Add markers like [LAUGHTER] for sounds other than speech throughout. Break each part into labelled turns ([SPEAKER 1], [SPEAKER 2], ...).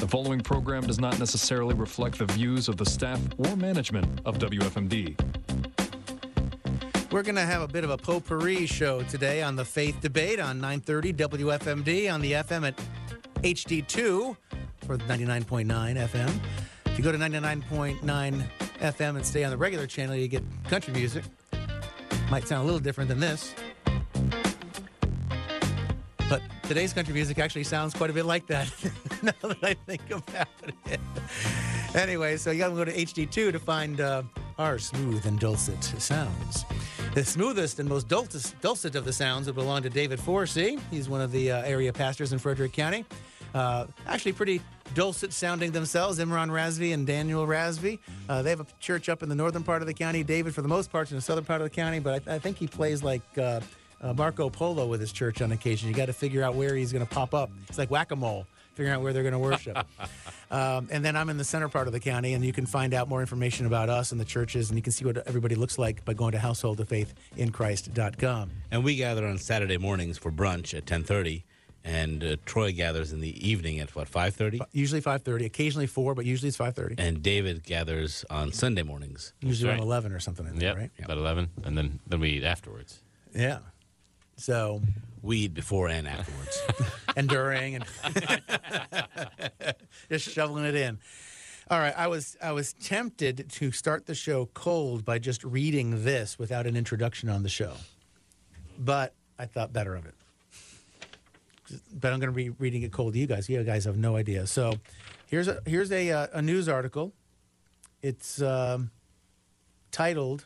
[SPEAKER 1] The following program does not necessarily reflect the views of the staff or management of WFMD.
[SPEAKER 2] We're going to have a bit of a potpourri show today on the Faith Debate on 930 WFMD on the FM at HD2 for 99.9 FM. If you go to 99.9 FM and stay on the regular channel, you get country music. Might sound a little different than this. Today's country music actually sounds quite a bit like that [LAUGHS] now that I think about it. anyway, so you got to go to HD2 to find uh, our smooth and dulcet sounds. The smoothest and most dulcet, dulcet of the sounds would belong to David Forsey. He's one of the uh, area pastors in Frederick County. Uh, actually, pretty dulcet sounding themselves, Imran Razvi and Daniel Razvi. Uh, they have a church up in the northern part of the county. David, for the most part, in the southern part of the county, but I, I think he plays like uh, Marco Polo with his church on occasion. You got to figure out where he's going to pop up. It's like whack a mole, figuring out where they're going to worship. [LAUGHS] um, and then I'm in the center part of the county, and you can find out more information about us and the churches, and you can see what everybody looks like by going to householdoffaithinchrist.com.
[SPEAKER 3] And we gather on Saturday mornings for brunch at 10:30 and uh, Troy gathers in the evening at what 5:30
[SPEAKER 2] Usually 5:30, occasionally 4, but usually it's 5:30.
[SPEAKER 3] and David gathers on Sunday mornings.
[SPEAKER 2] Usually around 11 or something in there,
[SPEAKER 4] Yep,
[SPEAKER 2] right?
[SPEAKER 4] about 11, and then, then we eat afterwards.
[SPEAKER 2] Yeah. So,
[SPEAKER 3] weed before and afterwards. [LAUGHS]
[SPEAKER 2] and during and [LAUGHS] just shoveling it in. All right, I was I was tempted to start the show cold by just reading this without an introduction on the show. But I thought better of it. But I'm going to be reading it cold to you guys. You guys have no idea. So, here's a here's a uh, a news article. It's um, titled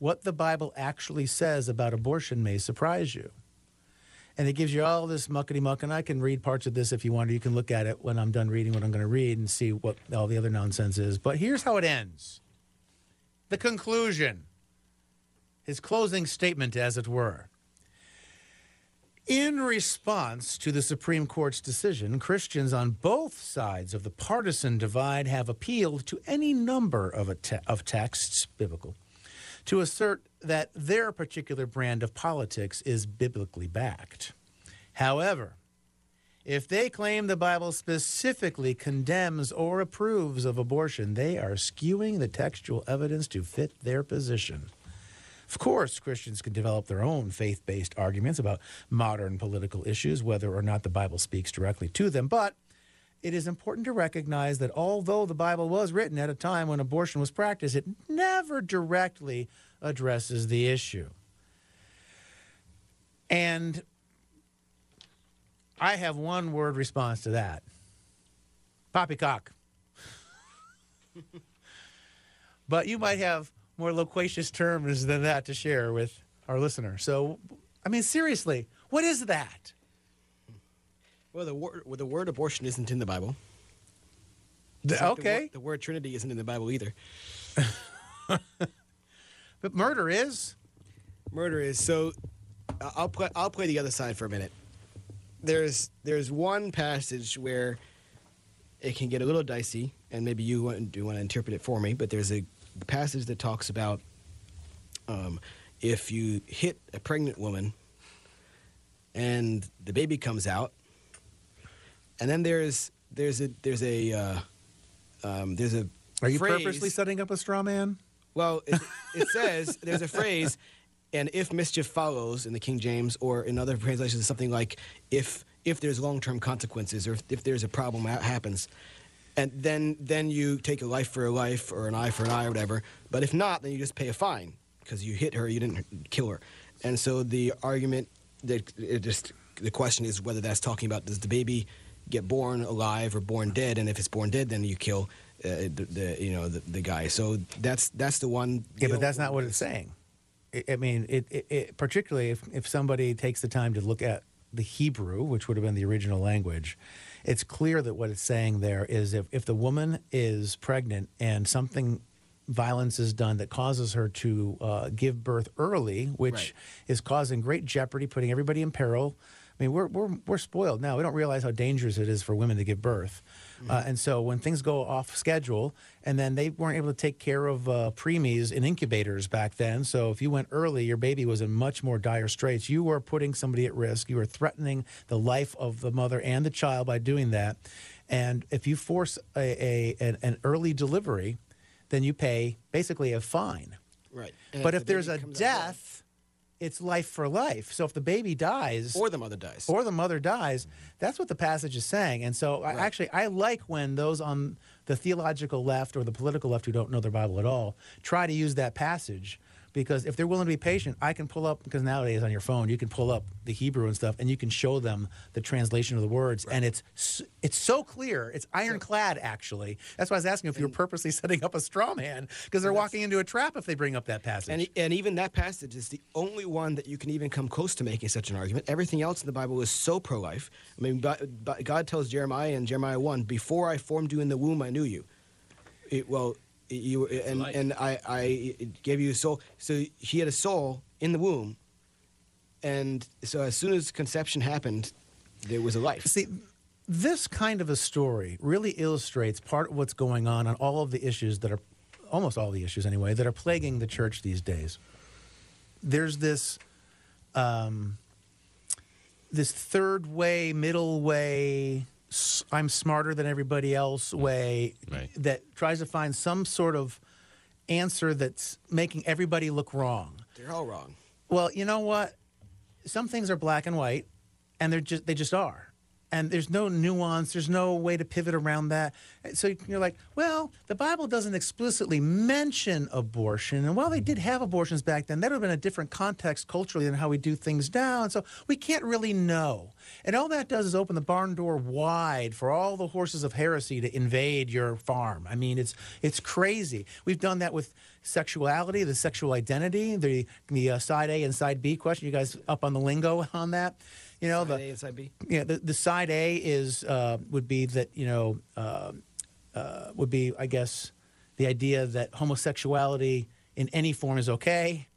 [SPEAKER 2] "What the Bible Actually Says About Abortion May Surprise You." and it gives you all this muckety muck. And I can read parts of this if you want. Or you can look at it when I'm done reading what I'm going to read and see what all the other nonsense is. But here's how it ends. The conclusion. His closing statement, as it were. In response to the Supreme Court's decision, Christians on both sides of the partisan divide have appealed to any number of, te- of texts, biblical, to assert that their particular brand of politics is biblically backed. However, if they claim the Bible specifically condemns or approves of abortion, they are skewing the textual evidence to fit their position. Of course, Christians can develop their own faith based arguments about modern political issues, whether or not the Bible speaks directly to them, but it is important to recognize that although the Bible was written at a time when abortion was practiced, it never directly addresses the issue. And I have one word response to that poppycock. [LAUGHS] but you might have more loquacious terms than that to share with our listener. So, I mean, seriously, what is that?
[SPEAKER 5] Well, the word well, the word abortion isn't in the Bible.
[SPEAKER 2] The-
[SPEAKER 5] like the
[SPEAKER 2] okay.
[SPEAKER 5] word- The, word Trinity isn't in the Bible either. [LAUGHS]
[SPEAKER 2] But murder is.
[SPEAKER 5] Murder is so. I- I'll play. I'll play the other side for a minute. There's there's one passage where it can get a little dicey, and maybe you want, do want to interpret it for me. But there's a passage that talks about um, if you hit a pregnant woman and the baby comes out, and then there's there's a there's a uh, um, there's a
[SPEAKER 2] Are you
[SPEAKER 5] phrase-
[SPEAKER 2] purposely setting up a straw man?
[SPEAKER 5] well, it, it says there's a phrase, and if mischief follows in the King James, or in other translations, something like if if there's long term consequences, or if, if there's a problem that happens, and then then you take a life for a life, or an eye for an eye, or whatever. But if not, then you just pay a fine because you hit her, you didn't kill her. And so the argument, that it just the question is whether that's talking about does the baby get born alive or born dead, and if it's born dead, then you kill uh, the, the you know the, the guy. So that's that's the one.
[SPEAKER 2] Yeah, but that's not what it's saying. I- I mean, it, it, it particularly if, if somebody takes the time to look at the Hebrew, which would have been the original language, it's clear that what it's saying there is if, if the woman is pregnant and something violence is done that causes her to uh, give birth early, which
[SPEAKER 5] Right.
[SPEAKER 2] is causing great jeopardy, putting everybody in peril. I mean, we're, we're, we're spoiled now. We don't realize how dangerous it is for women to give birth. Uh, and so when things go off schedule, and then they weren't able to take care of uh, preemies in incubators back then. So if you went early, your baby was in much more dire straits. You were putting somebody at risk. You were threatening the life of the mother and the child by doing that. And if you force a, a an, an early delivery, then you pay basically a fine.
[SPEAKER 5] Right. And
[SPEAKER 2] but
[SPEAKER 5] the
[SPEAKER 2] if there's a death, it's life for life. So if the baby dies,
[SPEAKER 5] or the mother dies.
[SPEAKER 2] or the mother dies. That's what the passage is saying. And so, I, actually, I like when those on the theological left or the political left who don't know their Bible at all try to use that passage. Because if they're willing to be patient, I can pull up, because nowadays on your phone, you can pull up the Hebrew and stuff, and you can show them the translation of the words. And it's it's so clear. It's ironclad, actually. That's why I was asking if you were purposely [LAUGHS] setting up a straw man, because they're walking into a trap if they bring up that passage.
[SPEAKER 5] And, and even that passage is the only one that you can even come close to making such an argument. Everything else in the Bible is so pro life. I mean, God tells Jeremiah in Jeremiah 1 Before I formed you in the womb, I knew you. It, well, you and,
[SPEAKER 4] life.
[SPEAKER 5] and I, I gave you a soul. So he had a soul in the womb. And so as soon as conception happened, there was a life.
[SPEAKER 2] See, this kind of a story really illustrates part of what's going on on all of the issues that are, almost all the issues anyway, that are plaguing the church these days. There's this, um, this third way, middle way, s- I'm smarter than everybody else mm. way
[SPEAKER 4] Right.
[SPEAKER 2] that tries to find some sort of answer that's making everybody look wrong.
[SPEAKER 5] They're all wrong.
[SPEAKER 2] Well, you know what? Some things are black and white, and they're just they just are. And there's no nuance. There's no way to pivot around that. So you're like, well, the Bible doesn't explicitly mention abortion, and while they did have abortions back then, that would have been a different context culturally than how we do things now. And so we can't really know. And all that does is open the barn door wide for all the horses of heresy to invade your farm. I mean, it's it's crazy. We've done that with sexuality, the sexual identity, the the uh, side A and side B question. You guys up on the lingo on that? You know
[SPEAKER 5] Side
[SPEAKER 2] the
[SPEAKER 5] A side B.
[SPEAKER 2] yeah, the, the side A is uh, would be that you know uh, uh, would be I guess the idea that homosexuality in any form is okay.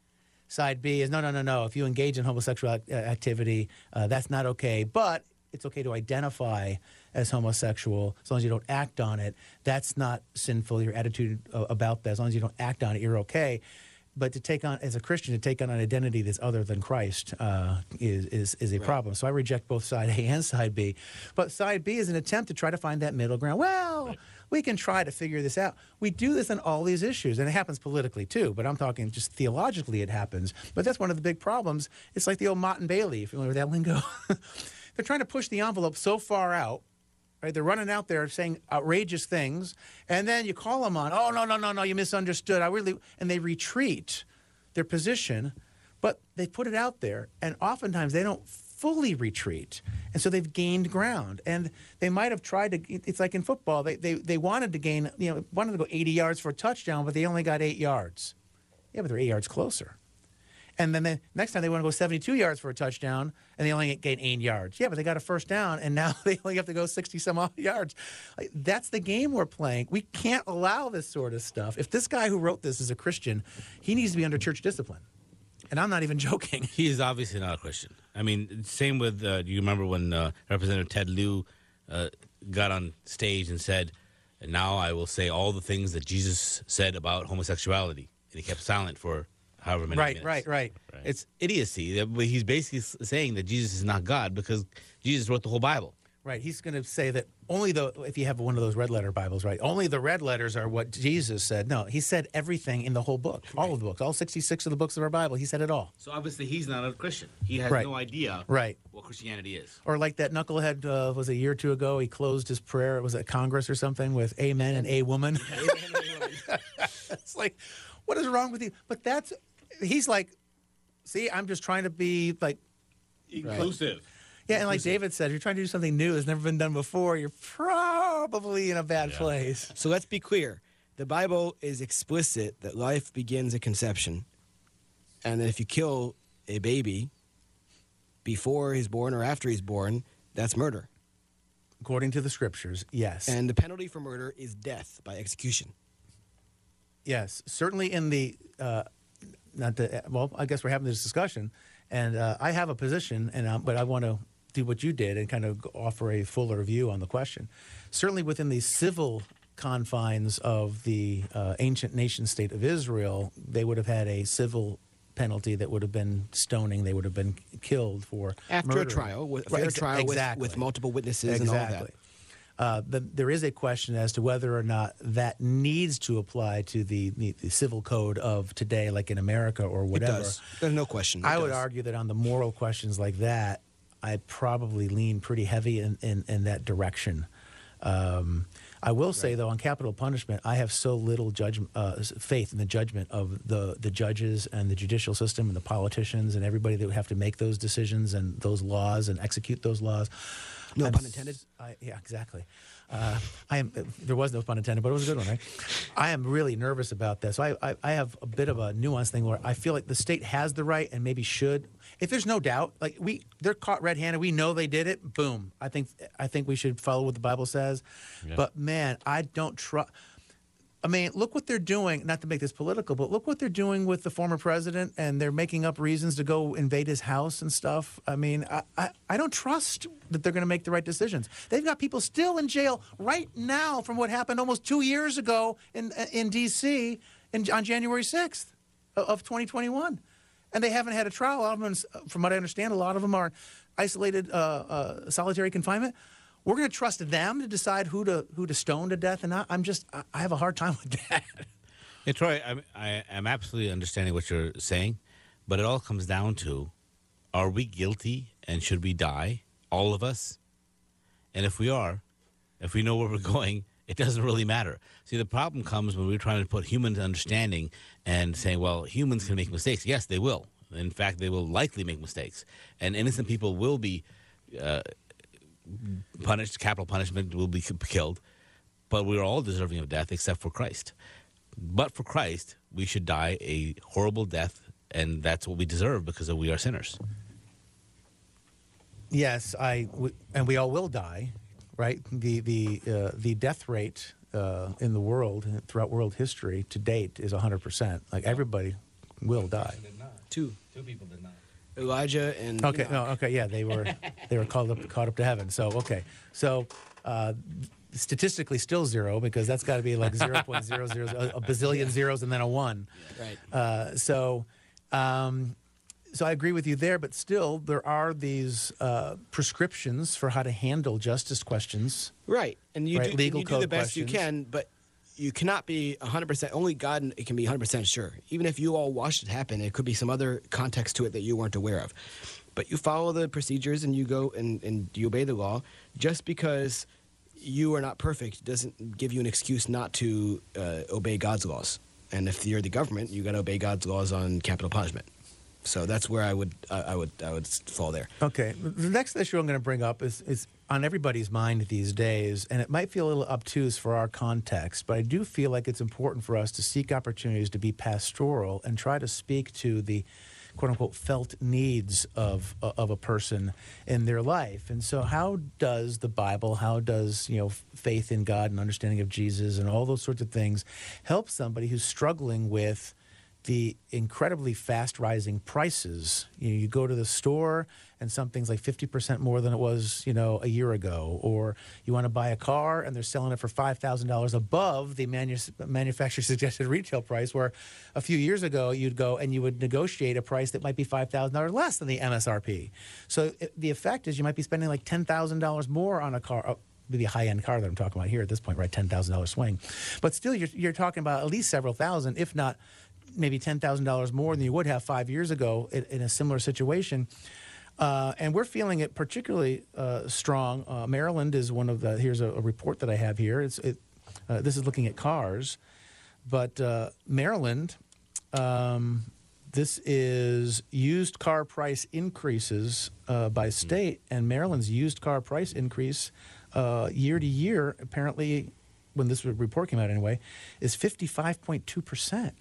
[SPEAKER 2] Side B is no, no, no, no. If you engage in homosexual uh, activity, uh, that's not okay. But it's okay to identify as homosexual as long as you don't act on it. That's not sinful. Your attitude uh, about that, as long as you don't act on it, you're okay. But to take on, as a Christian, to take on an identity that's other than Christ uh, is, is, is a problem. So I reject both side A and side B. But side B is an attempt to try to find that middle ground. Well, we can try to figure this out. We do this on all these issues, and it happens politically too, but I'm talking just theologically it happens. But that's one of the big problems. It's like the old Motte and Bailey, if you remember that lingo. [LAUGHS] They're trying to push the envelope so far out Right? They're running out there saying outrageous things, and then you call them on, oh, no, no, no, no, you misunderstood. I really, and they retreat their position, but they put it out there, and oftentimes they don't fully retreat. And so they've gained ground. And they might have tried to, it's like in football, they, they, they wanted to gain, you know, wanted to go 80 yards for a touchdown, but they only got eight yards. Yeah, but they're eight yards closer. And then the next time they want to go 72 yards for a touchdown, and they only gain eight yards. Yeah, but they got a first down, and now [LAUGHS] they only have to go 60 some odd yards. Like, that's the game we're playing. We can't allow this sort of stuff. If this guy who wrote this is a Christian, he needs to be under church discipline. And I'm not even [LAUGHS] joking.
[SPEAKER 3] He is obviously not a Christian. I mean, same with. Uh, do you remember when uh, Representative Ted Lieu uh, got on stage and said, "And now I will say all the things that Jesus said about homosexuality," and he kept silent for however many
[SPEAKER 2] Right,
[SPEAKER 3] minutes.
[SPEAKER 2] right, right.
[SPEAKER 3] It's idiocy. He's basically saying that Jesus is not God because Jesus wrote the whole Bible.
[SPEAKER 2] Right. He's going to say that only the, if you have one of those red letter Bibles, right, only the red letters are what Jesus said. No, he said everything in the whole book, all of the books, all 66 of the books of our Bible. He said it all.
[SPEAKER 3] So obviously he's not a Christian. He has
[SPEAKER 2] Right.
[SPEAKER 3] no idea
[SPEAKER 2] Right.
[SPEAKER 3] what Christianity is.
[SPEAKER 2] Or like that knucklehead uh, was a year or two ago. He closed his prayer. It was it Congress or something with "Amen" and "A woman"? [LAUGHS] it's like, what is wrong with you? But that's he's like, see, I'm just trying to be like,
[SPEAKER 3] Inclusive.
[SPEAKER 2] yeah, and like David said, you're trying to do something new that's never been done before. You're probably in a bad place.
[SPEAKER 5] So let's be clear. The Bible is explicit that life begins at conception, and that if you kill a baby before he's born or after he's born, that's murder.
[SPEAKER 2] According to the scriptures, yes,
[SPEAKER 5] And the penalty for murder is death by execution.
[SPEAKER 2] yes, certainly in the. Uh, not the well. I guess we're having this discussion, and uh, I have a position, and um, but I want to do what you did and kind of offer a fuller view on the question. Certainly within the civil confines of the uh, ancient nation state of Israel, they would have had a civil penalty that would have been stoning. They would have been killed for
[SPEAKER 5] After a trial, with
[SPEAKER 2] Right,
[SPEAKER 5] fair
[SPEAKER 2] ex-
[SPEAKER 5] trial
[SPEAKER 2] exactly.
[SPEAKER 5] with multiple witnesses and all that.
[SPEAKER 2] Uh, the, there is a question as to whether or not that needs to apply to the, the, the civil code of today, like in America or
[SPEAKER 5] It
[SPEAKER 2] whatever.
[SPEAKER 5] does. There's no question. It
[SPEAKER 2] I would argue that on the moral questions like that, I probably lean pretty heavy in, in, in that direction. Um, I will say though, on capital punishment, I have so little judgment, uh, faith in the judgment of the the judges and the judicial system and the politicians and everybody that would have to make those decisions and those laws and execute those laws.
[SPEAKER 5] No
[SPEAKER 2] I'm
[SPEAKER 5] pun intended.
[SPEAKER 2] I, yeah, exactly. Uh, I am. There was no pun intended, but it was a good one, right? I am really nervous about this. I, I, I have a bit of a nuanced thing where I feel like the state has the right and maybe should. If there's no doubt, like we, they're caught red-handed. We know they did it. Boom. I think I think we should follow what the Bible says.
[SPEAKER 4] Yeah.
[SPEAKER 2] But man, I don't trust. I mean, look what they're doing. Not to make this political, but look what they're doing with the former president, and they're making up reasons to go invade his house and stuff. I mean, I, I, I don't trust that they're going to make the right decisions. They've got people still in jail right now from what happened almost two years ago in in D.C. In, on January sixth of 2021, and they haven't had a trial. A lot of them, from what I understand, a lot of them are isolated uh, uh, solitary confinement. We're going to trust them to decide who to who to stone to death and not. I'm just I- I have a hard time [LAUGHS] with that.
[SPEAKER 3] Yeah, Troy, I'm, I am absolutely understanding what you're saying, but it all comes down to are we guilty and should we die? All of us? And if we are, if we know where we're [LAUGHS] going, it doesn't really matter. See, the problem comes when we're trying to put human understanding and saying, well, humans can make mistakes. Yes, they will. In fact, they will likely make mistakes. And innocent people will be uh, punished, capital punishment, will be killed. But we're all deserving of death except for Christ. But for Christ, we should die a horrible death, and that's what we deserve because we are sinners.
[SPEAKER 2] Yes, I w- and we all will die, right? The the uh, the death rate uh, in the world throughout world history to date is 100 percent. Like everybody will die.
[SPEAKER 5] Two.
[SPEAKER 3] Two people did not.
[SPEAKER 5] Elijah and
[SPEAKER 2] Okay, no, okay, yeah, they were they were called up caught up to heaven. So okay, so uh, statistically still zero because that's got to be like zero point [LAUGHS] zero zero a, bazillion zeros and then a one.
[SPEAKER 5] Right.
[SPEAKER 2] Uh, so, um, so I agree with you there, but still, there are these uh, prescriptions for how to handle justice questions.
[SPEAKER 5] Right. And you
[SPEAKER 2] Right,
[SPEAKER 5] do, and
[SPEAKER 2] legal
[SPEAKER 5] you do the best you can, but you cannot be 100%. Only God can be 100% sure. Even if you all watched it happen, it could be some other context to it that you weren't aware of. But you follow the procedures and you go and, and you obey the law. Just because you are not perfect doesn't give you an excuse not to uh, obey God's laws. And if you're the government, you got to obey God's laws on capital punishment. So that's where I would I, I would I would fall there.
[SPEAKER 2] Okay, the next issue I'm going to bring up is, is on everybody's mind these days, and it might feel a little obtuse for our context, but I do feel like it's important for us to seek opportunities to be pastoral and try to speak to the quote unquote felt needs of uh, of a person in their life. And so how does the Bible, how does, you know, faith in God and understanding of Jesus and all those sorts of things help somebody who's struggling with the incredibly fast rising prices. You, know, you go to the store and something's like 50% more than it was, you know, a year ago. Or you want to buy a car and they're selling it for $5,000 above the manu- manufacturer [LAUGHS] suggested retail price, where a few years ago you'd go and you would negotiate a price that might be $5,000 less than the MSRP. So it, the effect is you might be spending like $10,000 more on a car. uh, Maybe a high-end car that I'm talking about here at this point, right? Ten thousand dollars swing, but still, you're, you're talking about at least several thousand, if not maybe ten thousand dollars more than you would have five years ago in, in a similar situation. Uh, and we're feeling it particularly uh, strong. Uh, Maryland is one of the. Here's a, a report that I have here. It's it, uh, this is looking at cars, but uh, Maryland. Um, this is used car price increases uh, by state, and Maryland's used car price increase uh, year to year, apparently, when this report came out anyway, is 55.2%.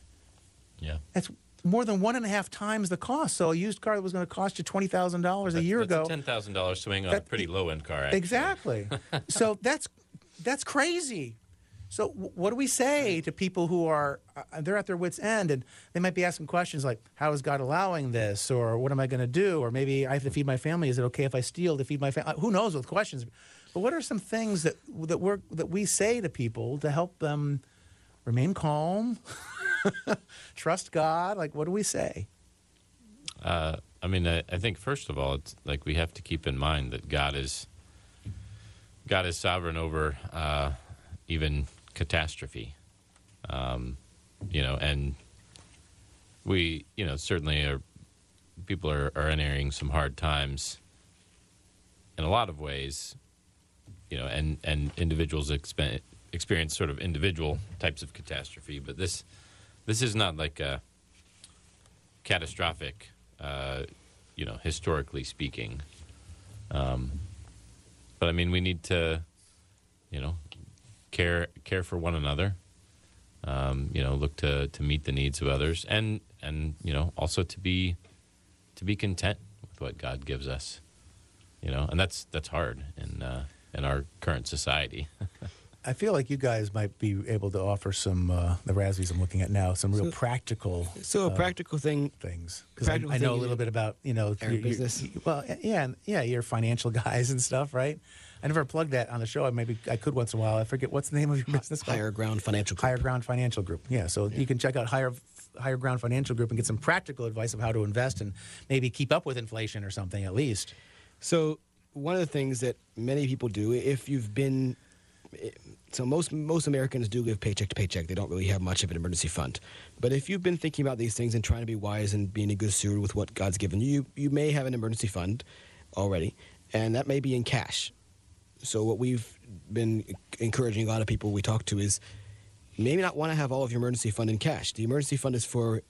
[SPEAKER 4] Yeah.
[SPEAKER 2] That's more than one and a half times the cost. So a used car that was going to cost you $20,000 a year
[SPEAKER 4] That's
[SPEAKER 2] ago.
[SPEAKER 4] a ten thousand dollars swing on
[SPEAKER 2] That-
[SPEAKER 4] a pretty low end car. Actually.
[SPEAKER 2] Exactly. [LAUGHS] so that's that's crazy. So what do we say to people who are uh, they're at their wits end and they might be asking questions like how is God allowing this or what am I going to do or maybe I have to feed my family is it okay if I steal to feed my family who knows with questions but what are some things that that we that we say to people to help them remain calm [LAUGHS] [LAUGHS] trust God like what do we say
[SPEAKER 4] Uh, I mean, I, I think first of all, it's like we have to keep in mind that God is God is sovereign over uh, even catastrophe. Um, you know, and we, you know, certainly are people are, are entering some hard times in a lot of ways. You know, and and individuals expe- experience sort of individual types of catastrophe, but this this is not like a catastrophic. Uh, you know, historically speaking. Um, but I mean, we need to, you know, care care for one another. Um, you know, look to to meet the needs of others, and and you know, also to be to be content with what God gives us. You know, and that's that's hard in uh, in our current society. [LAUGHS]
[SPEAKER 2] I feel like you guys might be able to offer some uh, the Razzies I'm looking at now some real
[SPEAKER 5] So-
[SPEAKER 2] practical
[SPEAKER 5] So a practical thing
[SPEAKER 2] things because I, I know a little bit about you know your- your-
[SPEAKER 5] business.
[SPEAKER 2] well, yeah, yeah, you're financial [LAUGHS] guys and stuff, right? I never plugged that on the show. I maybe I could once in a while. I forget what's the name of your business. called?
[SPEAKER 5] higher ground financial group.
[SPEAKER 2] Higher Ground Financial Group. Yeah, so you can check out Higher Higher Ground Financial Group and get some practical advice of how to invest and maybe keep up with inflation or something at least.
[SPEAKER 5] So one of the things that many people do, if you've been, so most most Americans do live paycheck to paycheck. They don't really have much of an emergency fund. But if you've been thinking about these things and trying to be wise and being a good steward with what God's given you, you may have an emergency fund already, and that may be in cash. So what we've been encouraging a lot of people we talk to is maybe not want to have all of your emergency fund in cash. The emergency fund is for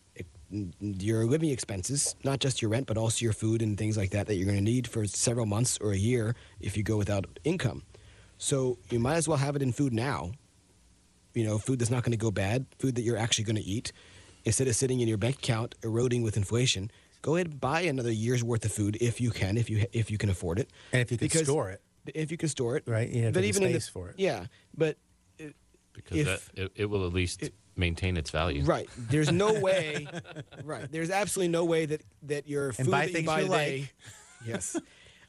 [SPEAKER 5] your living expenses, not just your rent, but also your food and things like that that you're going to need for several months or a year if you go without income. So you might as well have it in food now. You know, food that's not going to go bad, food that you're actually going to eat, instead of sitting in your bank account eroding with inflation. Go ahead and buy another year's worth of food if you can, if you if you can afford it,
[SPEAKER 2] And if you can
[SPEAKER 5] Because-
[SPEAKER 2] store it.
[SPEAKER 5] if you can store it,
[SPEAKER 2] Right, you have
[SPEAKER 5] but
[SPEAKER 2] the
[SPEAKER 5] even in the,
[SPEAKER 2] space for it.
[SPEAKER 5] Yeah, but
[SPEAKER 4] because
[SPEAKER 5] If-
[SPEAKER 4] that, it, it will at least maintain its value.
[SPEAKER 5] Right. There's no [LAUGHS] way. right. There's absolutely no way that that your food
[SPEAKER 2] buy
[SPEAKER 5] that you
[SPEAKER 2] things
[SPEAKER 5] buy
[SPEAKER 2] you
[SPEAKER 5] today.
[SPEAKER 2] like. [LAUGHS]
[SPEAKER 5] Yes.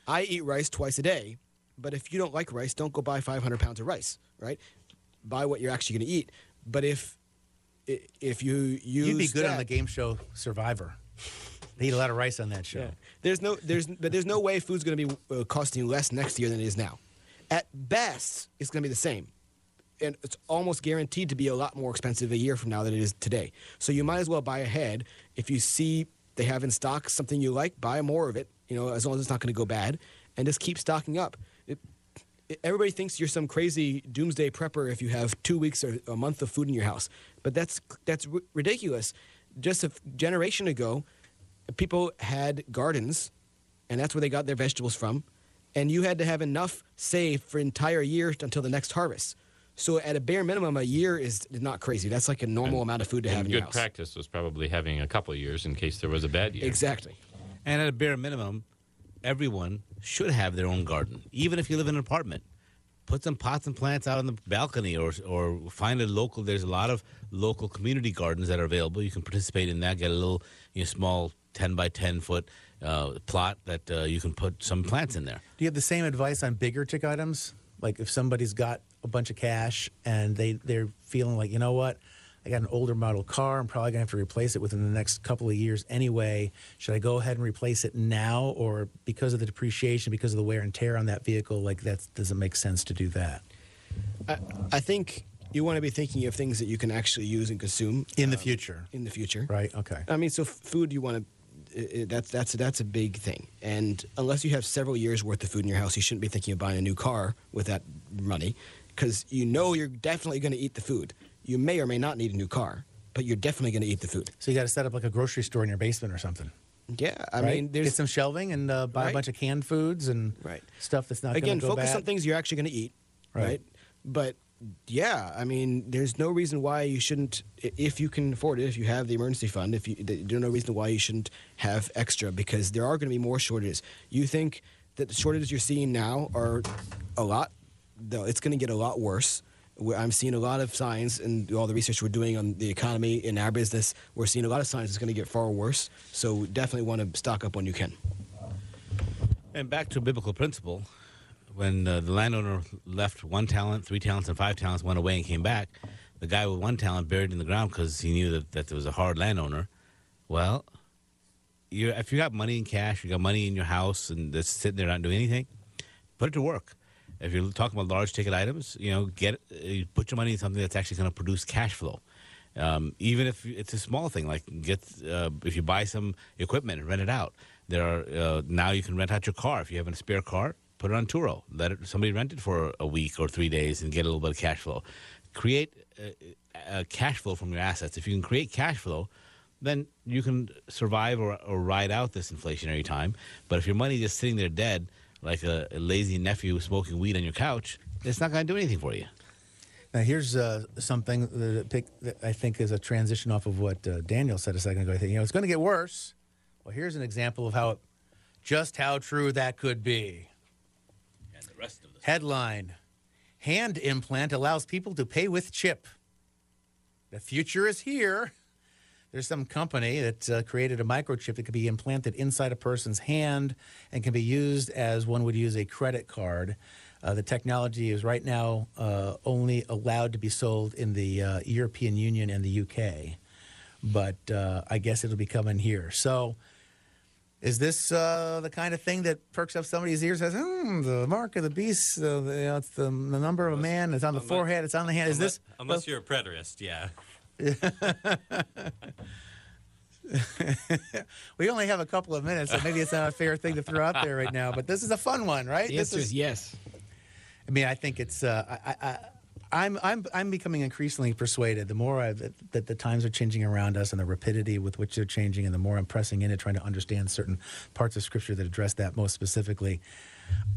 [SPEAKER 5] I eat rice twice a day, but if you don't like rice, don't go buy 500 pounds of rice. Right. Buy what you're actually going to eat. But if if you use
[SPEAKER 2] You'd be good on the game show Survivor. They eat a lot of rice on that show.
[SPEAKER 5] Yeah. There's no there's but there's no way food's going to be uh, costing you less next year than it is now. At best, it's going to be the same. And it's almost guaranteed to be a lot more expensive a year from now than it is today. So you might as well buy ahead. If you see they have in stock something you like, buy more of it, you know, as long as it's not going to go bad and just keep stocking up. It, it- everybody thinks you're some crazy doomsday prepper if you have 2 weeks or a month of food in your house. But that's that's r- ridiculous. Just a f- generation ago, people had gardens, and that's where they got their vegetables from. And you had to have enough saved for entire year until the next harvest. So at a bare minimum, a year is not crazy. That's like a normal amount of food to have
[SPEAKER 4] And
[SPEAKER 5] in your
[SPEAKER 4] good
[SPEAKER 5] house.
[SPEAKER 4] practice was probably having a couple of years in case there was a bad year.
[SPEAKER 5] Exactly.
[SPEAKER 3] And at a bare minimum, everyone should have their own garden, even if you live in an apartment. Put some pots and plants out on the balcony, or or find a local. There's a lot of local community gardens that are available. You can participate in that. Get a little, you know, small ten by ten foot uh, plot that uh, you can put some plants in there.
[SPEAKER 2] Do you have the same advice on bigger tick items? Like if somebody's got a bunch of cash and they, they're feeling like, you know what, I got an older model car, I'm probably going to have to replace it within the next couple of years anyway. Should I go ahead and replace it now? Or because of the depreciation, because of the wear and tear on that vehicle, like that doesn't make sense to do that?
[SPEAKER 5] I, I think you want to be thinking of things that you can actually use and consume
[SPEAKER 2] In the um, future,
[SPEAKER 5] in the future.
[SPEAKER 2] right? Okay.
[SPEAKER 5] I mean, so food you want to. That's that's that's a big thing, and unless you have several years worth of food in your house, you shouldn't be thinking of buying a new car with that money, because you know you're definitely going to eat the food. You may or may not need a new car, but you're definitely going to eat the food.
[SPEAKER 2] So you got to set up like a grocery store in your basement or something.
[SPEAKER 5] Yeah, I
[SPEAKER 2] right?
[SPEAKER 5] mean, there's
[SPEAKER 2] get some shelving and uh, buy
[SPEAKER 5] Right.
[SPEAKER 2] a bunch of canned foods and
[SPEAKER 5] Right.
[SPEAKER 2] stuff that's not
[SPEAKER 5] again
[SPEAKER 2] going to go
[SPEAKER 5] focus
[SPEAKER 2] bad.
[SPEAKER 5] on things you're actually going to eat,
[SPEAKER 2] Right.
[SPEAKER 5] right. But yeah, I mean, there's no reason why you shouldn't, if you can afford it, if you have the emergency fund, if you, there's no reason why you shouldn't have extra because there are going to be more shortages. You think that the shortages you're seeing now are a lot, though it's going to get a lot worse. I'm seeing a lot of signs, and all the research we're doing on the economy in our business, we're seeing a lot of signs it's going to get far worse. So definitely want to stock up when you can.
[SPEAKER 3] And back to biblical principle, when uh, the landowner left one talent, three talents, and five talents, went away and came back, the guy with one talent buried in the ground because he knew that, that there was a hard landowner. Well, if you got money in cash, you got money in your house, and it's sitting there not doing anything, put it to work. If you're talking about large ticket items, you know, get put your money in something that's actually going to produce cash flow. Um, even if it's a small thing, like get uh, if you buy some equipment and rent it out. There are uh, now you can rent out your car if you have a spare car. Put it on Turo. Let it, somebody rent it for a week or three days and get a little bit of cash flow. Create uh, uh, cash flow from your assets. If you can create cash flow, then you can survive or, or ride out this inflationary time. But if your money is just sitting there dead, like a, a lazy nephew smoking weed on your couch, it's not going to do anything for you.
[SPEAKER 2] Now, here's uh, something that, pick, that I think is a transition off of what uh, Daniel said a second ago. I think you know it's going to get worse. Well, here's an example of how it, just how true that could be.
[SPEAKER 3] And the rest of the
[SPEAKER 2] Headline: Hand implant allows people to pay with chip. The future is here. There's some company that uh, created a microchip that could be implanted inside a person's hand and can be used as one would use a credit card. Uh, the technology is right now uh, only allowed to be sold in the uh, European Union and the UK, but uh, I guess it'll be coming here. So, is this uh, the kind of thing that perks up somebody's ears? Says, hmm, the mark of the beast, uh, the, you know, it's the, the number of a man. It's on the
[SPEAKER 6] unless-
[SPEAKER 2] forehead. It's on the hand. Is
[SPEAKER 6] unless,
[SPEAKER 2] this
[SPEAKER 6] unless you're a preterist, yeah. [LAUGHS]
[SPEAKER 2] we only have a couple of minutes, so maybe it's not a fair thing to throw out there right now. But this is a fun one, right?
[SPEAKER 5] The
[SPEAKER 2] this
[SPEAKER 5] answer is yes.
[SPEAKER 2] I mean, I think it's. Uh, I, I, I'm I'm I'm becoming increasingly persuaded. The more I, that, that the times are changing around us and the rapidity with which they're changing, and the more I'm pressing into trying to understand certain parts of Scripture that address that most specifically.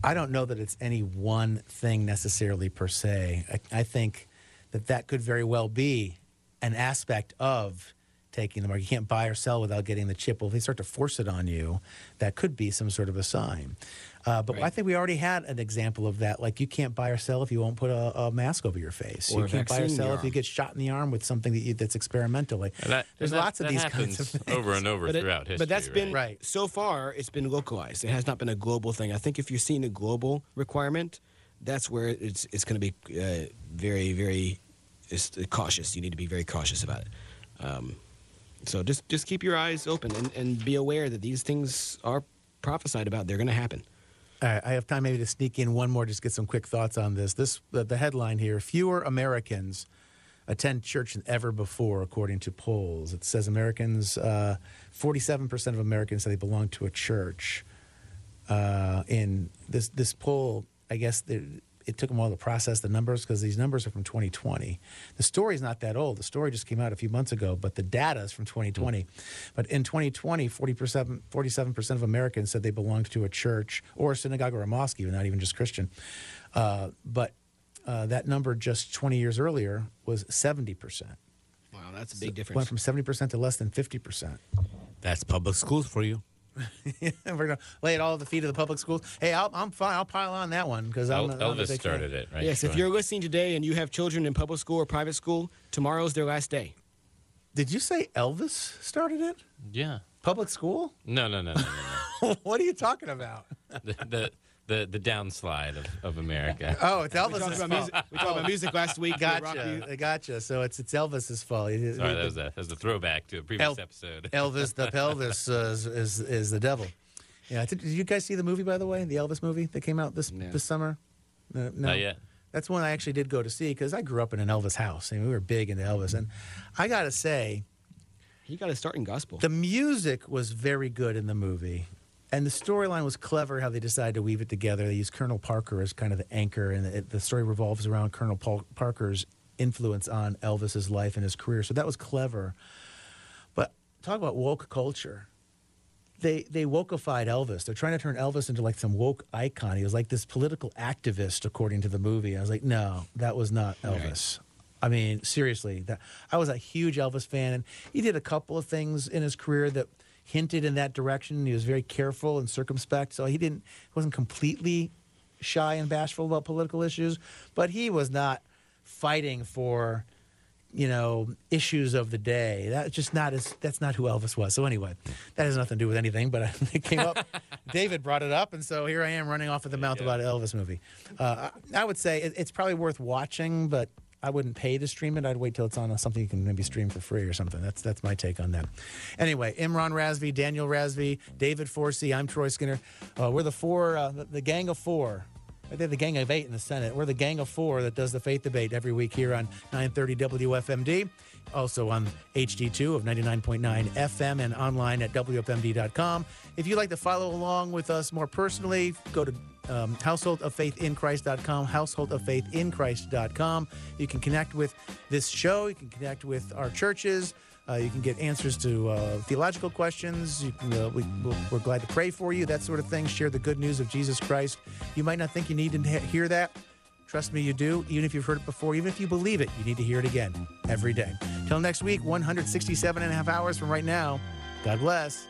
[SPEAKER 2] I don't know that it's any one thing necessarily per se. I, I think that that could very well be an aspect of taking the mark. You can't buy or sell without getting the chip. Well, if they start to force it on you, that could be some sort of a sign. Uh, but
[SPEAKER 5] Right.
[SPEAKER 2] I think we already had an example of that. Like you can't buy or sell if you won't put a, a mask over your face.
[SPEAKER 5] Or
[SPEAKER 2] you can't buy or sell if you get shot in the arm with something that you, that's experimental. Like,
[SPEAKER 4] And that-
[SPEAKER 2] there's
[SPEAKER 4] that-
[SPEAKER 2] lots of these kinds of things.
[SPEAKER 4] over and over
[SPEAKER 5] But, it-
[SPEAKER 4] throughout history.
[SPEAKER 5] but that's been
[SPEAKER 2] Right.
[SPEAKER 5] so far. It's been localized. It has not been a global thing. I think if you're seeing a global requirement, that's where it's it's going to be uh, very very it's, uh, cautious. You need to be very cautious about it. Um, so just just keep your eyes open and, and be aware that these things are prophesied about. They're going to happen.
[SPEAKER 2] Right, I have time maybe to sneak in one more, just get some quick thoughts on this. This the, the headline here: Fewer Americans attend church than ever before, according to polls. It says Americans, uh, forty-seven percent of Americans say they belong to a church. Uh, in this this poll, I guess it took them a while to process the numbers because these numbers are from 2020. The story is not that old. The story just came out a few months ago, but the data is from 2020. But in 2020, 40%, 47% of Americans said they belonged to a church or a synagogue or a mosque, even not even just Christian. Uh, but uh, that number just 20 years earlier was 70%.
[SPEAKER 5] Wow, that's a big
[SPEAKER 2] Went
[SPEAKER 5] difference.
[SPEAKER 2] from 70% to less than 50%.
[SPEAKER 3] That's public schools for you. [LAUGHS]
[SPEAKER 2] We're going to lay it all at the feet of the public schools. Hey, I'll, I'm fine. I'll pile on that one because I'm,
[SPEAKER 4] El-
[SPEAKER 2] I'm
[SPEAKER 4] Elvis started it, right?
[SPEAKER 5] yes, if
[SPEAKER 4] Sure.
[SPEAKER 5] you're listening today and you have children in public school or private school, tomorrow's their last day.
[SPEAKER 2] Did you say Elvis started it?
[SPEAKER 4] yeah.
[SPEAKER 2] Public school?
[SPEAKER 4] No, no, no, no, no, [LAUGHS]
[SPEAKER 2] what are you talking about? [LAUGHS]
[SPEAKER 4] the, the the the downslide of, of America. [LAUGHS]
[SPEAKER 2] Oh, it's
[SPEAKER 5] We talked
[SPEAKER 2] Elvis's
[SPEAKER 5] about
[SPEAKER 2] fault.
[SPEAKER 5] music, we talked about music last week. with Rock
[SPEAKER 2] Gotcha,
[SPEAKER 5] You.
[SPEAKER 2] I gotcha. So it's it's Elvis's fault. It-
[SPEAKER 4] Sorry,
[SPEAKER 2] it-
[SPEAKER 4] that was a that was a throwback to a previous
[SPEAKER 2] El-
[SPEAKER 4] episode. [LAUGHS]
[SPEAKER 2] Elvis the pelvis uh, is, is is the devil. Yeah, did, did you guys see the movie by the way? The Elvis movie that came out this
[SPEAKER 5] No.
[SPEAKER 2] this summer. No, no.
[SPEAKER 4] Not yet.
[SPEAKER 2] That's one I actually did go to see because I grew up in an Elvis house. I mean, we were big into Elvis, and I got to say,
[SPEAKER 5] He got to start in gospel.
[SPEAKER 2] The music was very good in the movie. And the storyline was clever how they decided to weave it together. They used Colonel Parker as kind of the anchor, and it, the story revolves around Colonel Paul Parker's influence on Elvis's life and his career. So that was clever. But talk about woke culture. They they wokeified Elvis. They're trying to turn Elvis into like some woke icon. He was like this political activist, according to the movie. I was like, no, that was not Elvis. I mean, seriously, that I was a huge Elvis fan, and he did a couple of things in his career that hinted in that direction. He was very careful and circumspect, so he didn't wasn't completely shy and bashful about political issues, but he was not fighting for you know issues of the day. That's just not as that's not who Elvis was. So anyway, that has nothing to do with anything. But [LAUGHS] it came up. [LAUGHS] David brought it up, and so here I am running off at the mouth about an Elvis movie. Uh, I I would say it, it's probably worth watching, but I wouldn't pay to stream it. I'd wait till it's on something you can maybe stream for free or something. That's that's my take on that. Anyway, Imran Razvi, Daniel Razvi, David Forsey, I'm Troy Skinner. Uh, we're the four, uh, the, the gang of four They're the gang of eight in the Senate. We're the gang of four that does the faith debate every week here on 930 WFMD. Also on HD2 of 99.9 FM and online at WFMD.com. If you'd like to follow along with us more personally, go to um, householdoffaithinchrist.com, householdoffaithinchrist.com. You can connect with this show. You can connect with our churches. Uh, you can get answers to uh, theological questions. Can, uh, we, we're glad to pray for you, that sort of thing. Share the good news of Jesus Christ. You might not think you need to hear that. Trust me, you do. Even if you've heard it before, even if you believe it, you need to hear it again every day. Till next week, 167 and a half hours from right now. God bless.